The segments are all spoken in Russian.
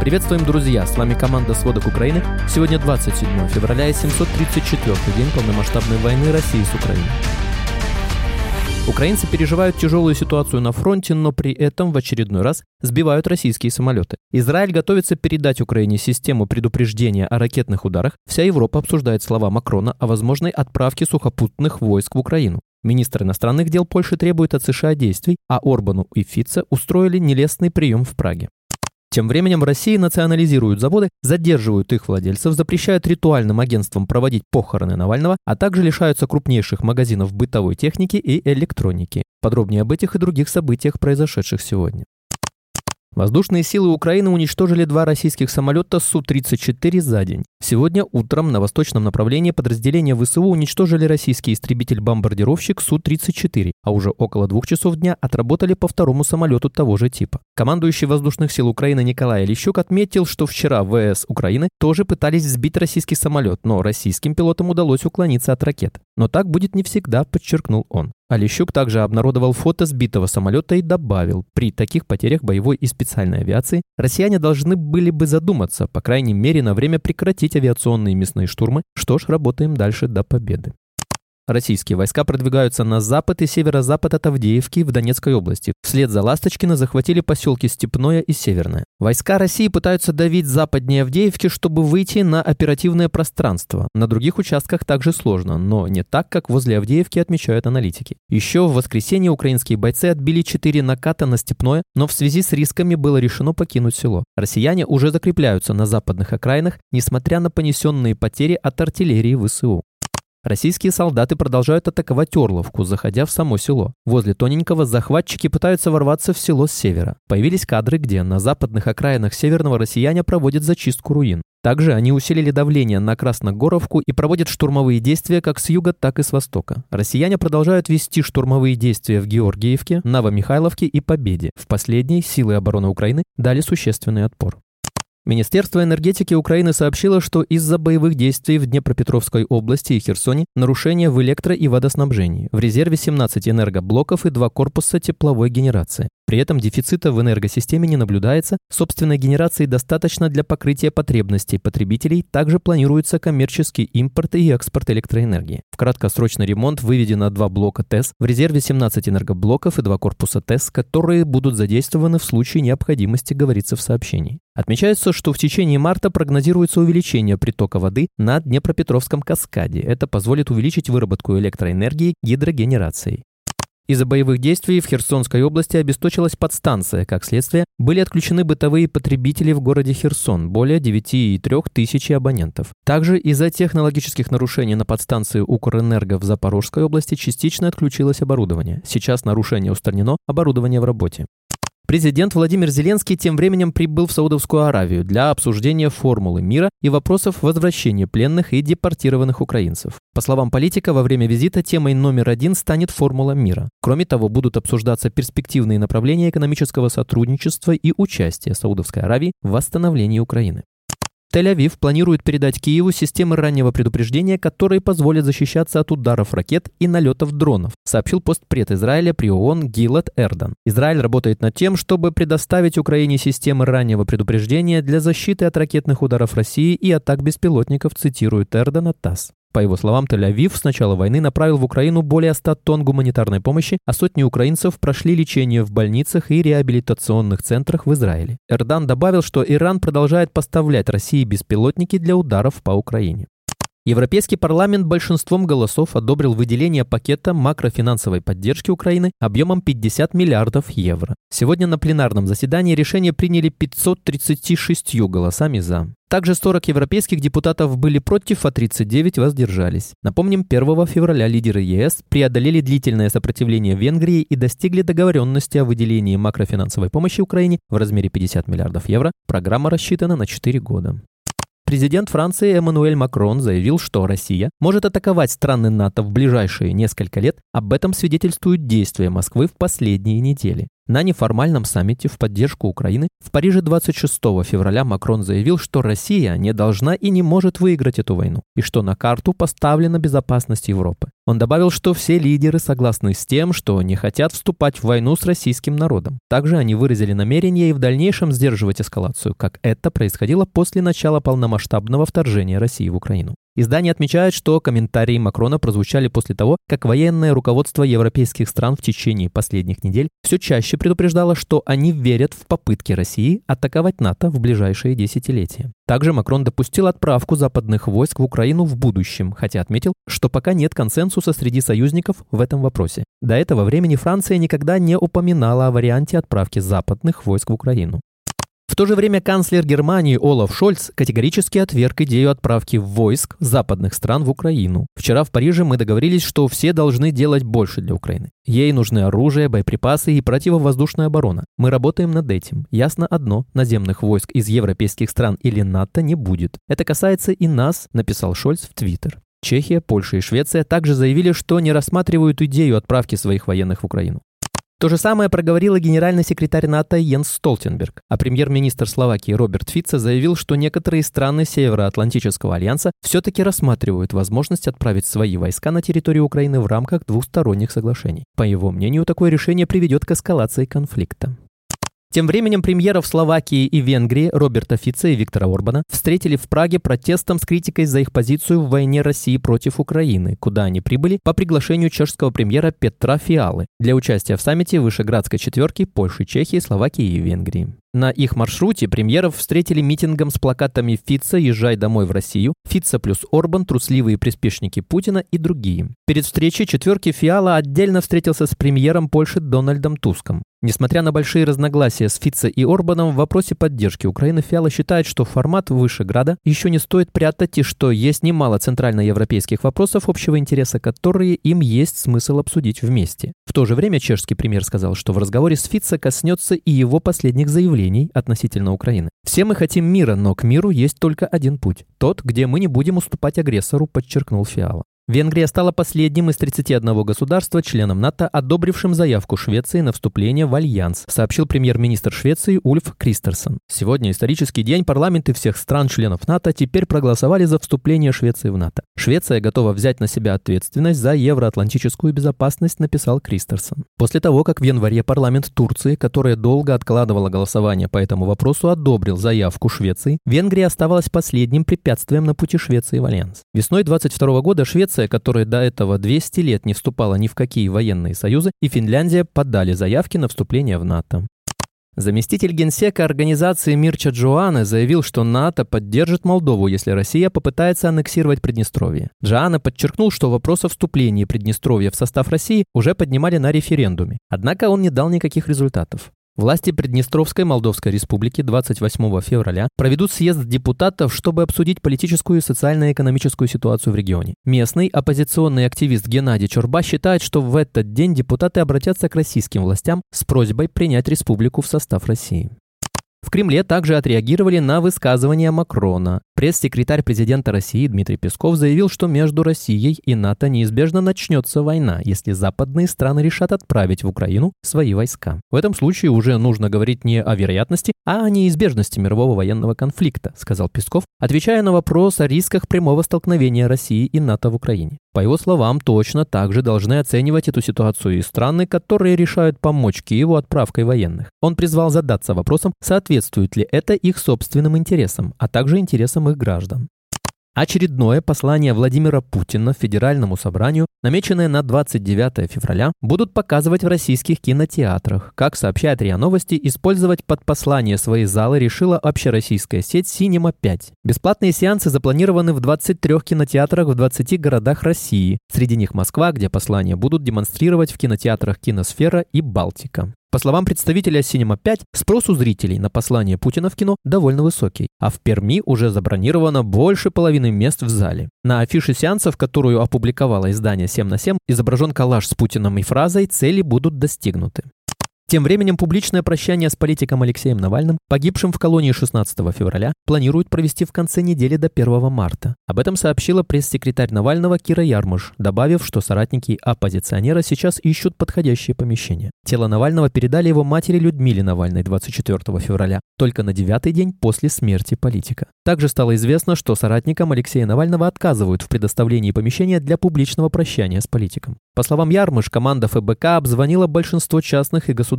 Приветствуем, друзья! С вами команда «Сводок Украины». Сегодня 27 февраля и 734 день полномасштабной войны России с Украиной. Украинцы переживают тяжелую ситуацию на фронте, но при этом в очередной раз сбивают российские самолеты. Израиль готовится передать Украине систему предупреждения о ракетных ударах. Вся Европа обсуждает слова Макрона о возможной отправке сухопутных войск в Украину. Министр иностранных дел Польши требует от США действий, а Орбану и Фице устроили нелестный прием в Праге. Тем временем в России национализируют заводы, задерживают их владельцев, запрещают ритуальным агентствам проводить похороны Навального, а также лишаются крупнейших магазинов бытовой техники и электроники. Подробнее об этих и других событиях, произошедших сегодня. Воздушные силы Украины уничтожили два российских самолета Су-34 за день. Сегодня утром на восточном направлении подразделения ВСУ уничтожили российский истребитель-бомбардировщик Су-34, а уже около двух часов дня отработали по второму самолету того же типа. Командующий воздушных сил Украины Николай Лещук отметил, что вчера ВС Украины тоже пытались сбить российский самолет, но российским пилотам удалось уклониться от ракет. Но так будет не всегда, подчеркнул он. Алищук также обнародовал фото сбитого самолета и добавил, при таких потерях боевой и специальной авиации россияне должны были бы задуматься, по крайней мере, на время прекратить авиационные мясные штурмы. Что ж, работаем дальше до победы. Российские войска продвигаются на запад и северо-запад от Авдеевки в Донецкой области. Вслед за Ласточкино захватили поселки Степное и Северное. Войска России пытаются давить западнее Авдеевки, чтобы выйти на оперативное пространство. На других участках также сложно, но не так, как возле Авдеевки отмечают аналитики. Еще в воскресенье украинские бойцы отбили 4 наката на Степное, но в связи с рисками было решено покинуть село. Россияне уже закрепляются на западных окраинах, несмотря на понесенные потери от артиллерии ВСУ. Российские солдаты продолжают атаковать Орловку, заходя в само село. Возле Тоненького захватчики пытаются ворваться в село с севера. Появились кадры, где на западных окраинах северного россияне проводят зачистку руин. Также они усилили давление на Красногоровку и проводят штурмовые действия как с юга, так и с востока. Россияне продолжают вести штурмовые действия в Георгиевке, Новомихайловке и Победе. В последней силы обороны Украины дали существенный отпор. Министерство энергетики Украины сообщило, что из-за боевых действий в Днепропетровской области и Херсоне нарушения в электро- и водоснабжении. В резерве 17 энергоблоков и два корпуса тепловой генерации. При этом дефицита в энергосистеме не наблюдается, собственной генерации достаточно для покрытия потребностей потребителей, также планируется коммерческий импорт и экспорт электроэнергии. В краткосрочный ремонт выведено два блока ТЭС, в резерве 17 энергоблоков и два корпуса ТЭС, которые будут задействованы в случае необходимости, говорится в сообщении. Отмечается, что в течение марта прогнозируется увеличение притока воды на Днепропетровском каскаде. Это позволит увеличить выработку электроэнергии гидрогенерацией. Из-за боевых действий в Херсонской области обесточилась подстанция. Как следствие, были отключены бытовые потребители в городе Херсон, более 9,3 тысячи абонентов. Также из-за технологических нарушений на подстанции Укрэнерго в Запорожской области частично отключилось оборудование. Сейчас нарушение устранено, оборудование в работе. Президент Владимир Зеленский тем временем прибыл в Саудовскую Аравию для обсуждения формулы мира и вопросов возвращения пленных и депортированных украинцев. По словам политика, во время визита темой номер один станет формула мира. Кроме того, будут обсуждаться перспективные направления экономического сотрудничества и участия Саудовской Аравии в восстановлении Украины. Тель-Авив планирует передать Киеву системы раннего предупреждения, которые позволят защищаться от ударов ракет и налетов дронов, сообщил постпред Израиля при ООН Гилат Эрдан. Израиль работает над тем, чтобы предоставить Украине системы раннего предупреждения для защиты от ракетных ударов России и атак беспилотников, цитирует Эрдана ТАСС. По его словам, Тель-Авив с начала войны направил в Украину более 100 тонн гуманитарной помощи, а сотни украинцев прошли лечение в больницах и реабилитационных центрах в Израиле. Эрдан добавил, что Иран продолжает поставлять России беспилотники для ударов по Украине. Европейский парламент большинством голосов одобрил выделение пакета макрофинансовой поддержки Украины объемом 50 миллиардов евро. Сегодня на пленарном заседании решение приняли 536 голосами «за». Также 40 европейских депутатов были против, а 39 воздержались. Напомним, 1 февраля лидеры ЕС преодолели длительное сопротивление Венгрии и достигли договоренности о выделении макрофинансовой помощи Украине в размере 50 миллиардов евро. Программа рассчитана на 4 года. Президент Франции Эммануэль Макрон заявил, что Россия может атаковать страны НАТО в ближайшие несколько лет. Об этом свидетельствуют действия Москвы в последние недели. На неформальном саммите в поддержку Украины в Париже 26 февраля Макрон заявил, что Россия не должна и не может выиграть эту войну, и что на карту поставлена безопасность Европы. Он добавил, что все лидеры согласны с тем, что не хотят вступать в войну с российским народом. Также они выразили намерение и в дальнейшем сдерживать эскалацию, как это происходило после начала полномасштабного вторжения России в Украину. Издание отмечает, что комментарии Макрона прозвучали после того, как военное руководство европейских стран в течение последних недель все чаще предупреждало, что они верят в попытки России атаковать НАТО в ближайшие десятилетия. Также Макрон допустил отправку западных войск в Украину в будущем, хотя отметил, что пока нет консенсуса среди союзников в этом вопросе. До этого времени Франция никогда не упоминала о варианте отправки западных войск в Украину. В то же время канцлер Германии Олаф Шольц категорически отверг идею отправки войск западных стран в Украину. Вчера в Париже мы договорились, что все должны делать больше для Украины. Ей нужны оружие, боеприпасы и противовоздушная оборона. Мы работаем над этим. Ясно одно, наземных войск из европейских стран или НАТО не будет. Это касается и нас, написал Шольц в Твиттер. Чехия, Польша и Швеция также заявили, что не рассматривают идею отправки своих военных в Украину. То же самое проговорила генеральный секретарь НАТО Йенс Столтенберг, а премьер-министр Словакии Роберт Фице заявил, что некоторые страны Североатлантического альянса все-таки рассматривают возможность отправить свои войска на территорию Украины в рамках двусторонних соглашений. По его мнению, такое решение приведет к эскалации конфликта. Тем временем премьеров Словакии и Венгрии Роберта Фица и Виктора Орбана встретили в Праге протестом с критикой за их позицию в войне России против Украины, куда они прибыли по приглашению чешского премьера Петра Фиалы для участия в саммите Вышеградской четверки Польши, Чехии, Словакии и Венгрии. На их маршруте премьеров встретили митингом с плакатами «Фица, езжай домой в Россию», «Фица плюс Орбан, трусливые приспешники Путина» и другие. Перед встречей четверки Фиала отдельно встретился с премьером Польши Дональдом Туском. Несмотря на большие разногласия с Фице и Орбаном в вопросе поддержки Украины, Фиала считает, что формат Вышеграда еще не стоит прятать и что есть немало центральноевропейских вопросов общего интереса, которые им есть смысл обсудить вместе. То же время чешский премьер сказал, что в разговоре с Фице коснется и его последних заявлений относительно Украины. «Все мы хотим мира, но к миру есть только один путь. Тот, где мы не будем уступать агрессору», подчеркнул Фиала. Венгрия стала последним из 31 государства, членов НАТО, одобрившим заявку Швеции на вступление в Альянс, сообщил премьер-министр Швеции Ульф Кристерсон. Сегодня исторический день парламенты всех стран-членов НАТО теперь проголосовали за вступление Швеции в НАТО. Швеция готова взять на себя ответственность за евроатлантическую безопасность, написал Кристерсон. После того, как в январе парламент Турции, которая долго откладывала голосование по этому вопросу, одобрил заявку Швеции, Венгрия оставалась последним препятствием на пути Швеции в Альянс. Весной 22 года Швеция Швеция, которая до этого 200 лет не вступала ни в какие военные союзы, и Финляндия подали заявки на вступление в НАТО. Заместитель генсека организации Мирча Джоаны заявил, что НАТО поддержит Молдову, если Россия попытается аннексировать Приднестровье. Джоана подчеркнул, что вопрос о вступлении Приднестровья в состав России уже поднимали на референдуме. Однако он не дал никаких результатов. Власти Приднестровской Молдовской Республики 28 февраля проведут съезд депутатов, чтобы обсудить политическую социально-экономическую ситуацию в регионе. Местный оппозиционный активист Геннадий Чурба считает, что в этот день депутаты обратятся к российским властям с просьбой принять республику в состав России. В Кремле также отреагировали на высказывания Макрона. Пресс-секретарь президента России Дмитрий Песков заявил, что между Россией и НАТО неизбежно начнется война, если западные страны решат отправить в Украину свои войска. В этом случае уже нужно говорить не о вероятности, а о неизбежности мирового военного конфликта, сказал Песков, отвечая на вопрос о рисках прямого столкновения России и НАТО в Украине. По его словам, точно так же должны оценивать эту ситуацию и страны, которые решают помочь Киеву отправкой военных. Он призвал задаться вопросом, соответствует ли это их собственным интересам, а также интересам их граждан. Очередное послание Владимира Путина Федеральному собранию, намеченное на 29 февраля, будут показывать в российских кинотеатрах. Как сообщает РИА Новости, использовать под послание свои залы решила общероссийская сеть Cinema 5. Бесплатные сеансы запланированы в 23 кинотеатрах в 20 городах России. Среди них Москва, где послания будут демонстрировать в кинотеатрах Киносфера и Балтика. По словам представителя Cinema 5, спрос у зрителей на послание Путина в кино довольно высокий, а в Перми уже забронировано больше половины мест в зале. На афише сеансов, которую опубликовало издание 7 на 7, изображен коллаж с Путиным и фразой «цели будут достигнуты». Тем временем публичное прощание с политиком Алексеем Навальным, погибшим в колонии 16 февраля, планируют провести в конце недели до 1 марта. Об этом сообщила пресс-секретарь Навального Кира Ярмуш, добавив, что соратники оппозиционера сейчас ищут подходящее помещение. Тело Навального передали его матери Людмиле Навальной 24 февраля, только на девятый день после смерти политика. Также стало известно, что соратникам Алексея Навального отказывают в предоставлении помещения для публичного прощания с политиком. По словам Ярмыш, команда ФБК обзвонила большинство частных и государственных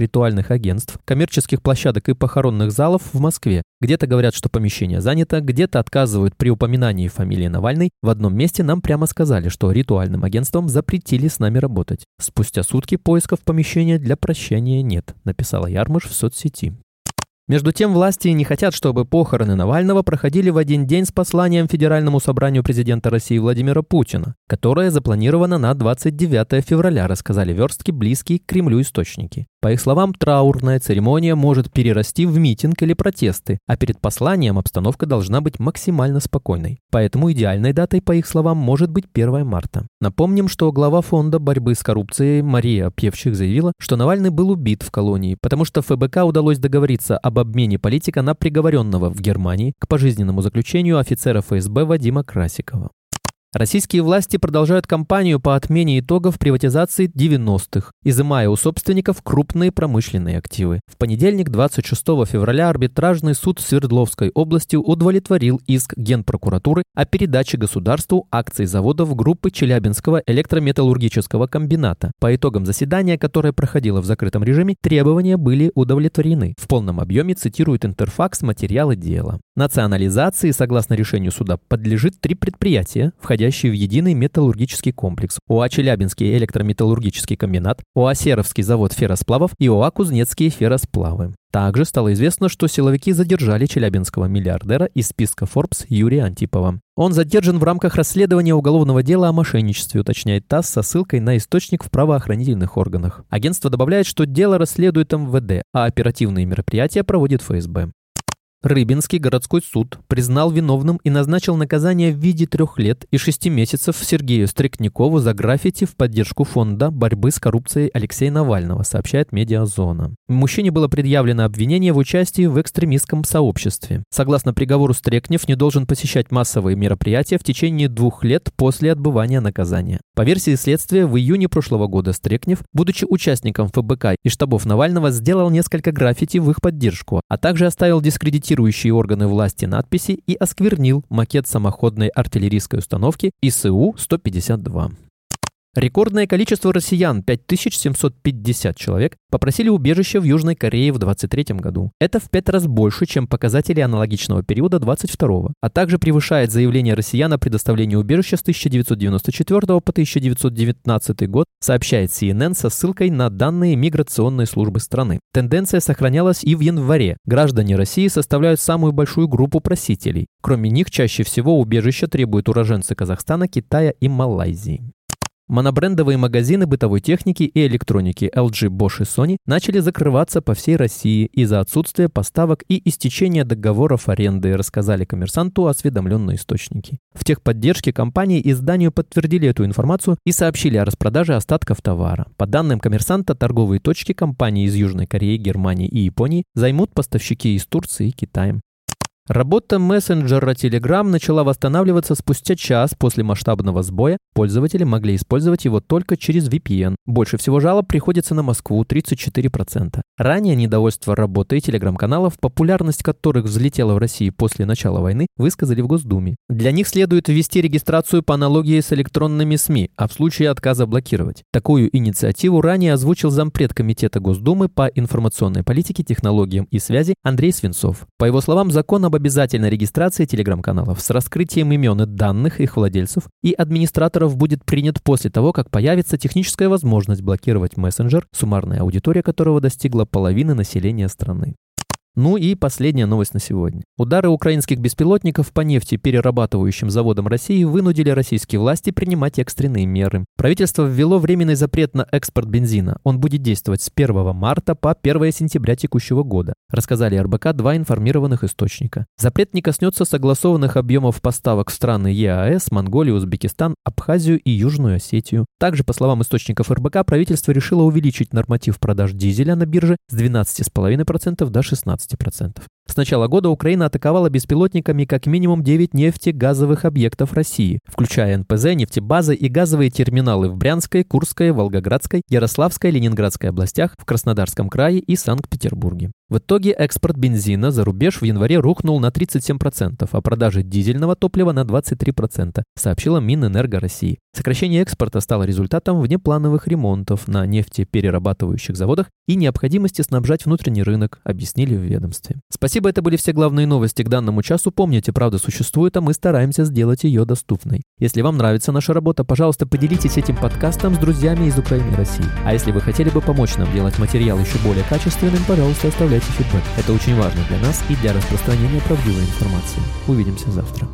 ритуальных агентств, коммерческих площадок и похоронных залов в Москве. Где-то говорят, что помещение занято, где-то отказывают при упоминании фамилии Навальной. В одном месте нам прямо сказали, что ритуальным агентствам запретили с нами работать. Спустя сутки поисков помещения для прощания нет, написала Ярмыш в соцсети. Между тем, власти не хотят, чтобы похороны Навального проходили в один день с посланием Федеральному собранию президента России Владимира Путина, которое запланировано на 29 февраля, рассказали верстки близкие к Кремлю источники. По их словам, траурная церемония может перерасти в митинг или протесты, а перед посланием обстановка должна быть максимально спокойной. Поэтому идеальной датой, по их словам, может быть 1 марта. Напомним, что глава фонда борьбы с коррупцией Мария Певчих заявила, что Навальный был убит в колонии, потому что ФБК удалось договориться об обмене политика на приговоренного в Германии к пожизненному заключению офицера ФСБ Вадима Красикова. Российские власти продолжают кампанию по отмене итогов приватизации 90-х, изымая у собственников крупные промышленные активы. В понедельник, 26 февраля, арбитражный суд Свердловской области удовлетворил иск Генпрокуратуры о передаче государству акций заводов группы Челябинского электрометаллургического комбината. По итогам заседания, которое проходило в закрытом режиме, требования были удовлетворены. В полном объеме цитирует Интерфакс материалы дела. Национализации, согласно решению суда, подлежит три предприятия, входящие входящие в единый металлургический комплекс. ОА «Челябинский электрометаллургический комбинат», ОА «Серовский завод ферросплавов» и ОА «Кузнецкие ферросплавы». Также стало известно, что силовики задержали челябинского миллиардера из списка Forbes Юрия Антипова. Он задержан в рамках расследования уголовного дела о мошенничестве, уточняет ТАСС со ссылкой на источник в правоохранительных органах. Агентство добавляет, что дело расследует МВД, а оперативные мероприятия проводит ФСБ. Рыбинский городской суд признал виновным и назначил наказание в виде трех лет и шести месяцев Сергею Стрекникову за граффити в поддержку фонда борьбы с коррупцией Алексея Навального, сообщает Медиазона. Мужчине было предъявлено обвинение в участии в экстремистском сообществе. Согласно приговору, Стрекнев не должен посещать массовые мероприятия в течение двух лет после отбывания наказания. По версии следствия, в июне прошлого года Стрекнев, будучи участником ФБК и штабов Навального, сделал несколько граффити в их поддержку, а также оставил дискредитированные имитирующие органы власти надписи и осквернил макет самоходной артиллерийской установки ИСУ-152. Рекордное количество россиян, 5750 человек, попросили убежище в Южной Корее в 2023 году. Это в пять раз больше, чем показатели аналогичного периода 22 а также превышает заявление россиян о предоставлении убежища с 1994 по 1919 год, сообщает CNN со ссылкой на данные миграционной службы страны. Тенденция сохранялась и в январе. Граждане России составляют самую большую группу просителей. Кроме них, чаще всего убежища требуют уроженцы Казахстана, Китая и Малайзии. Монобрендовые магазины бытовой техники и электроники LG, Bosch и Sony начали закрываться по всей России из-за отсутствия поставок и истечения договоров аренды, рассказали коммерсанту осведомленные источники. В техподдержке компании изданию подтвердили эту информацию и сообщили о распродаже остатков товара. По данным коммерсанта, торговые точки компании из Южной Кореи, Германии и Японии займут поставщики из Турции и Китая. Работа мессенджера Telegram начала восстанавливаться спустя час после масштабного сбоя. Пользователи могли использовать его только через VPN. Больше всего жалоб приходится на Москву 34%. Ранее недовольство работой телеграм-каналов, популярность которых взлетела в России после начала войны, высказали в Госдуме. Для них следует ввести регистрацию по аналогии с электронными СМИ, а в случае отказа блокировать. Такую инициативу ранее озвучил зампред Комитета Госдумы по информационной политике, технологиям и связи Андрей Свинцов. По его словам, закон об обязательной регистрации телеграм-каналов с раскрытием имен и данных их владельцев и администраторов будет принят после того, как появится техническая возможность блокировать мессенджер, суммарная аудитория которого достигла половины населения страны. Ну и последняя новость на сегодня. Удары украинских беспилотников по нефти перерабатывающим заводам России вынудили российские власти принимать экстренные меры. Правительство ввело временный запрет на экспорт бензина. Он будет действовать с 1 марта по 1 сентября текущего года, рассказали РБК два информированных источника. Запрет не коснется согласованных объемов поставок в страны ЕАЭС, Монголию, Узбекистан, Абхазию и Южную Осетию. Также, по словам источников РБК, правительство решило увеличить норматив продаж дизеля на бирже с 12,5% до 16%. 15%. С начала года Украина атаковала беспилотниками как минимум 9 нефтегазовых объектов России, включая НПЗ, нефтебазы и газовые терминалы в Брянской, Курской, Волгоградской, Ярославской, Ленинградской областях, в Краснодарском крае и Санкт-Петербурге. В итоге экспорт бензина за рубеж в январе рухнул на 37%, а продажи дизельного топлива на 23%, сообщила Минэнерго России. Сокращение экспорта стало результатом внеплановых ремонтов на нефтеперерабатывающих заводах и необходимости снабжать внутренний рынок, объяснили в ведомстве. Спасибо, это были все главные новости к данному часу. Помните, правда существует, а мы стараемся сделать ее доступной. Если вам нравится наша работа, пожалуйста, поделитесь этим подкастом с друзьями из Украины и России. А если вы хотели бы помочь нам делать материал еще более качественным, пожалуйста, оставляйте фидбэк. Это очень важно для нас и для распространения правдивой информации. Увидимся завтра.